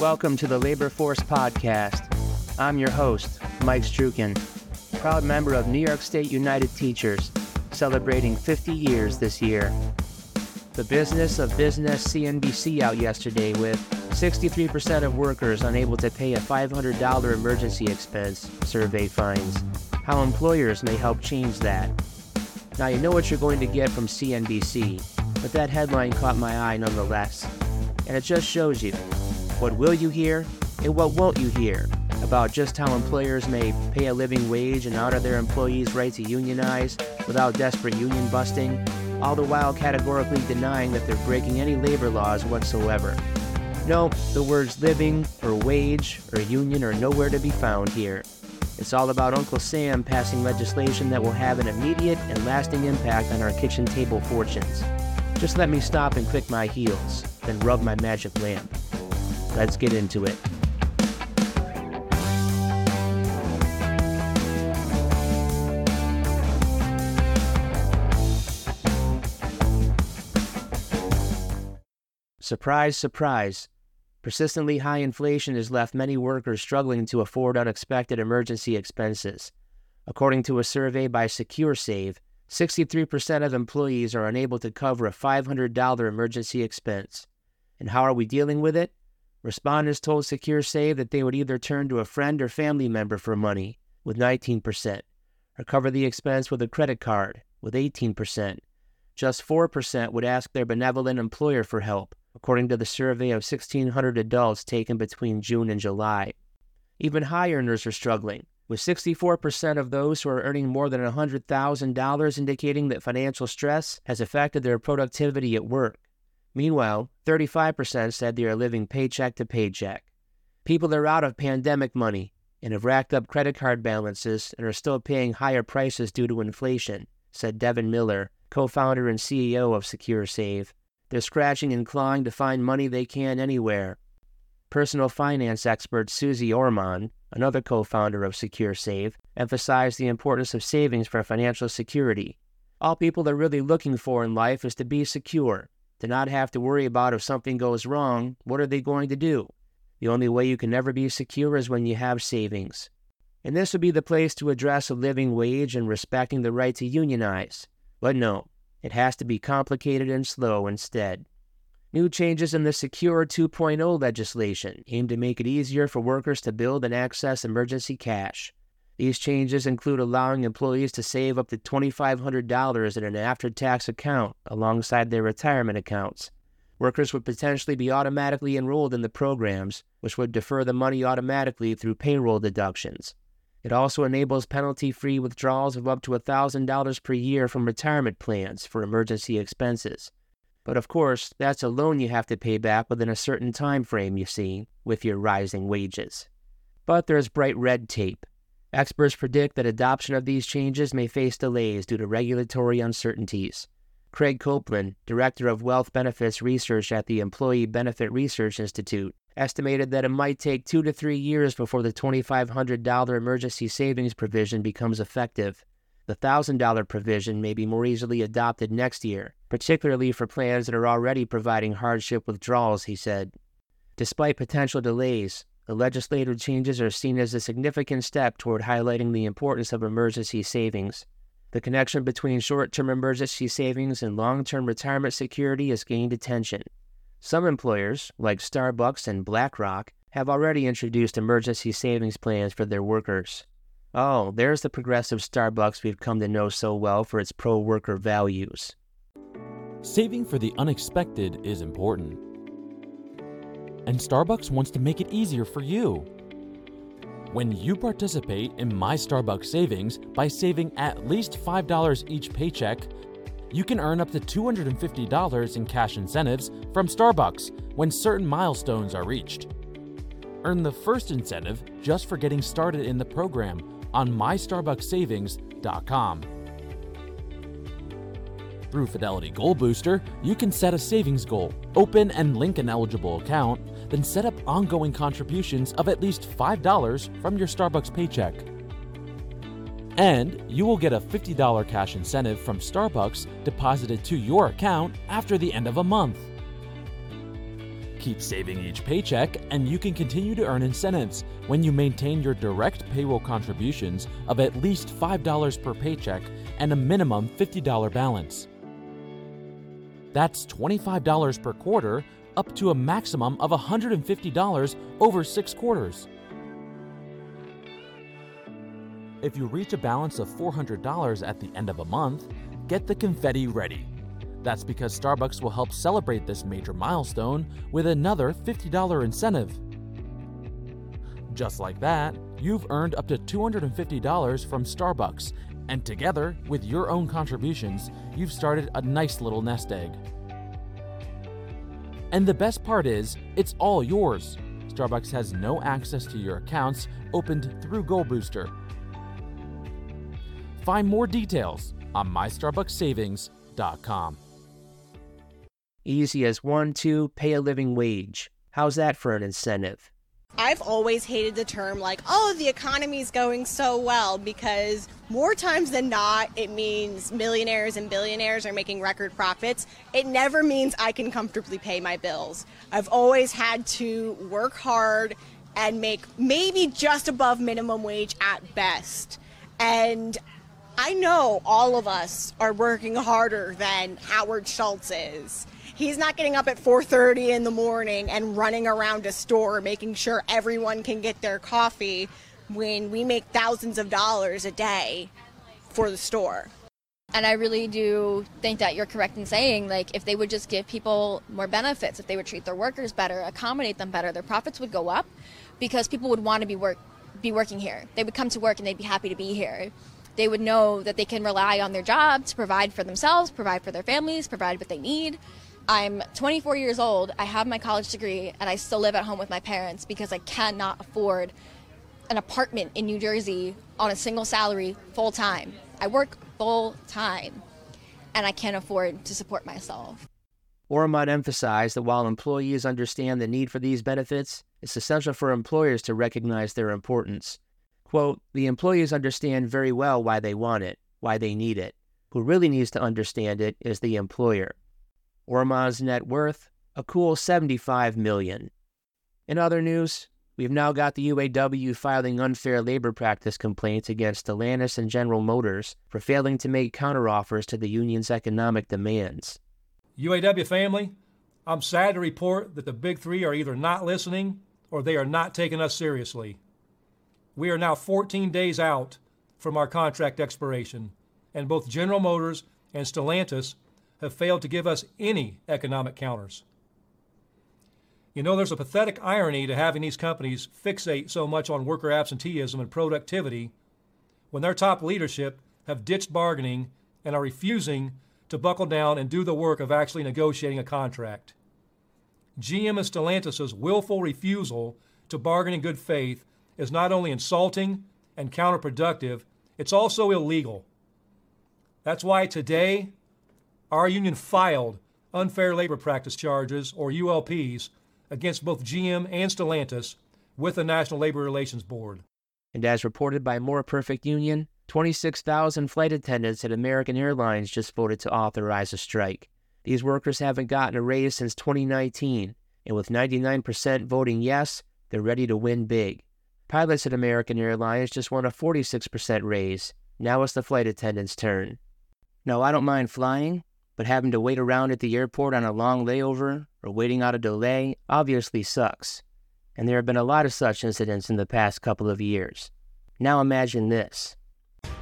Welcome to the Labor Force Podcast. I'm your host, Mike Strukin, proud member of New York State United Teachers, celebrating 50 years this year. The business of business CNBC out yesterday with 63% of workers unable to pay a $500 emergency expense, survey finds. How employers may help change that. Now, you know what you're going to get from CNBC, but that headline caught my eye nonetheless. And it just shows you what will you hear and what won't you hear about just how employers may pay a living wage and honor their employees' right to unionize without desperate union busting, all the while categorically denying that they're breaking any labor laws whatsoever. No, the words living or wage or union are nowhere to be found here. It's all about Uncle Sam passing legislation that will have an immediate and lasting impact on our kitchen table fortunes. Just let me stop and click my heels, then rub my magic lamp. Let's get into it. Surprise, surprise. Persistently high inflation has left many workers struggling to afford unexpected emergency expenses. According to a survey by SecureSave, 63% of employees are unable to cover a $500 emergency expense. And how are we dealing with it? Respondents told SecureSave that they would either turn to a friend or family member for money, with 19%, or cover the expense with a credit card, with 18%. Just 4% would ask their benevolent employer for help, according to the survey of 1,600 adults taken between June and July. Even high earners are struggling, with 64% of those who are earning more than $100,000 indicating that financial stress has affected their productivity at work. Meanwhile, 35% said they are living paycheck to paycheck. People are out of pandemic money and have racked up credit card balances and are still paying higher prices due to inflation, said Devin Miller, co founder and CEO of SecureSave. They're scratching and clawing to find money they can anywhere. Personal finance expert Susie Orman, another co founder of SecureSave, emphasized the importance of savings for financial security. All people are really looking for in life is to be secure, to not have to worry about if something goes wrong, what are they going to do? The only way you can never be secure is when you have savings. And this would be the place to address a living wage and respecting the right to unionize. But no, it has to be complicated and slow instead. New changes in the Secure 2.0 legislation aim to make it easier for workers to build and access emergency cash. These changes include allowing employees to save up to $2,500 in an after tax account alongside their retirement accounts. Workers would potentially be automatically enrolled in the programs, which would defer the money automatically through payroll deductions. It also enables penalty free withdrawals of up to $1,000 per year from retirement plans for emergency expenses. But of course, that's a loan you have to pay back within a certain time frame, you see, with your rising wages. But there's bright red tape. Experts predict that adoption of these changes may face delays due to regulatory uncertainties. Craig Copeland, director of wealth benefits research at the Employee Benefit Research Institute, estimated that it might take two to three years before the $2,500 emergency savings provision becomes effective. The $1,000 provision may be more easily adopted next year, particularly for plans that are already providing hardship withdrawals, he said. Despite potential delays, the legislative changes are seen as a significant step toward highlighting the importance of emergency savings. The connection between short term emergency savings and long term retirement security has gained attention. Some employers, like Starbucks and BlackRock, have already introduced emergency savings plans for their workers. Oh, there's the progressive Starbucks we've come to know so well for its pro worker values. Saving for the unexpected is important and Starbucks wants to make it easier for you. When you participate in My Starbucks Savings by saving at least $5 each paycheck, you can earn up to $250 in cash incentives from Starbucks when certain milestones are reached. Earn the first incentive just for getting started in the program on MyStarbucksSavings.com. Through Fidelity Goal Booster, you can set a savings goal, open and link an eligible account, then set up ongoing contributions of at least $5 from your Starbucks paycheck. And you will get a $50 cash incentive from Starbucks deposited to your account after the end of a month. Keep saving each paycheck, and you can continue to earn incentives when you maintain your direct payroll contributions of at least $5 per paycheck and a minimum $50 balance. That's $25 per quarter, up to a maximum of $150 over six quarters. If you reach a balance of $400 at the end of a month, get the confetti ready. That's because Starbucks will help celebrate this major milestone with another $50 incentive. Just like that, you've earned up to $250 from Starbucks, and together with your own contributions, you've started a nice little nest egg. And the best part is, it's all yours. Starbucks has no access to your accounts opened through Goal Booster. Find more details on mystarbuckssavings.com. Easy as one, two, pay a living wage. How's that for an incentive? I've always hated the term like, oh, the economy's going so well because more times than not, it means millionaires and billionaires are making record profits. It never means I can comfortably pay my bills. I've always had to work hard and make maybe just above minimum wage at best. And I know all of us are working harder than Howard Schultz is. He's not getting up at 4:30 in the morning and running around a store making sure everyone can get their coffee when we make thousands of dollars a day for the store. And I really do think that you're correct in saying, like, if they would just give people more benefits, if they would treat their workers better, accommodate them better, their profits would go up because people would want to be work be working here. They would come to work and they'd be happy to be here they would know that they can rely on their job to provide for themselves, provide for their families, provide what they need. I'm 24 years old, I have my college degree, and I still live at home with my parents because I cannot afford an apartment in New Jersey on a single salary full time. I work full time and I can't afford to support myself. Orman emphasized that while employees understand the need for these benefits, it's essential for employers to recognize their importance. Quote, the employees understand very well why they want it, why they need it. Who really needs to understand it is the employer. Orman's net worth, a cool 75 million. In other news, we've now got the UAW filing unfair labor practice complaints against Stellantis and General Motors for failing to make counteroffers to the union's economic demands. UAW family, I'm sad to report that the big three are either not listening or they are not taking us seriously. We are now 14 days out from our contract expiration, and both General Motors and Stellantis have failed to give us any economic counters. You know, there's a pathetic irony to having these companies fixate so much on worker absenteeism and productivity when their top leadership have ditched bargaining and are refusing to buckle down and do the work of actually negotiating a contract. GM and Stellantis' willful refusal to bargain in good faith is not only insulting and counterproductive, it's also illegal. That's why today our union filed unfair labor practice charges, or ULPs, against both GM and Stellantis with the National Labor Relations Board. And as reported by More Perfect Union, 26,000 flight attendants at American Airlines just voted to authorize a strike. These workers haven't gotten a raise since 2019, and with 99% voting yes, they're ready to win big. Pilots at American Airlines just won a 46% raise. Now it's the flight attendant's turn. No, I don't mind flying, but having to wait around at the airport on a long layover or waiting out a delay obviously sucks. And there have been a lot of such incidents in the past couple of years. Now imagine this.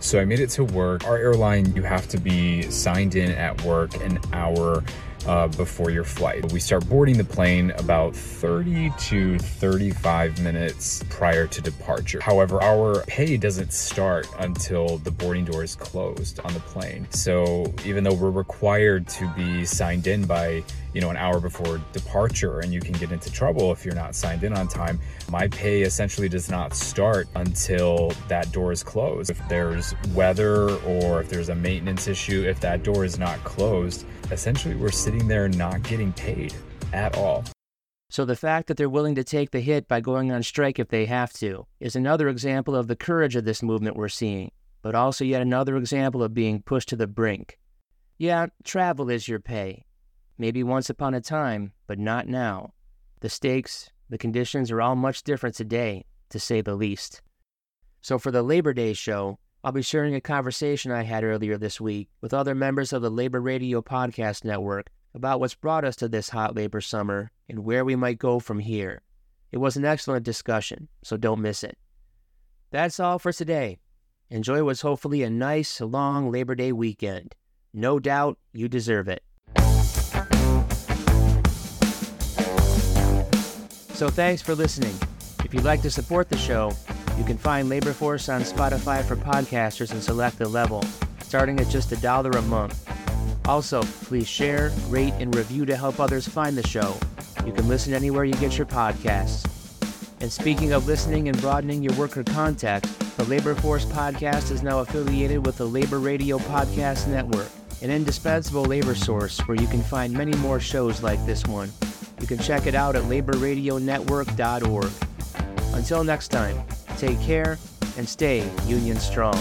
So I made it to work. Our airline, you have to be signed in at work an hour uh, before your flight. We start boarding the plane about 30 to 35 minutes prior to departure. However, our pay doesn't start until the boarding door is closed on the plane. So even though we're required to be signed in by you know, an hour before departure and you can get into trouble if you're not signed in on time. My pay essentially does not start until that door is closed. If there's weather or if there's a maintenance issue, if that door is not closed, essentially we're sitting there not getting paid at all. So the fact that they're willing to take the hit by going on strike if they have to is another example of the courage of this movement we're seeing, but also yet another example of being pushed to the brink. Yeah, travel is your pay, Maybe once upon a time, but not now. The stakes, the conditions are all much different today, to say the least. So, for the Labor Day show, I'll be sharing a conversation I had earlier this week with other members of the Labor Radio Podcast Network about what's brought us to this hot labor summer and where we might go from here. It was an excellent discussion, so don't miss it. That's all for today. Enjoy what's hopefully a nice, long Labor Day weekend. No doubt you deserve it. So thanks for listening. If you'd like to support the show, you can find Labor Force on Spotify for podcasters and select the level, starting at just a dollar a month. Also, please share, rate, and review to help others find the show. You can listen anywhere you get your podcasts. And speaking of listening and broadening your worker contact, the Labor Force podcast is now affiliated with the Labor Radio Podcast Network, an indispensable labor source where you can find many more shows like this one. You can check it out at laborradionetwork.org. Until next time, take care and stay union strong.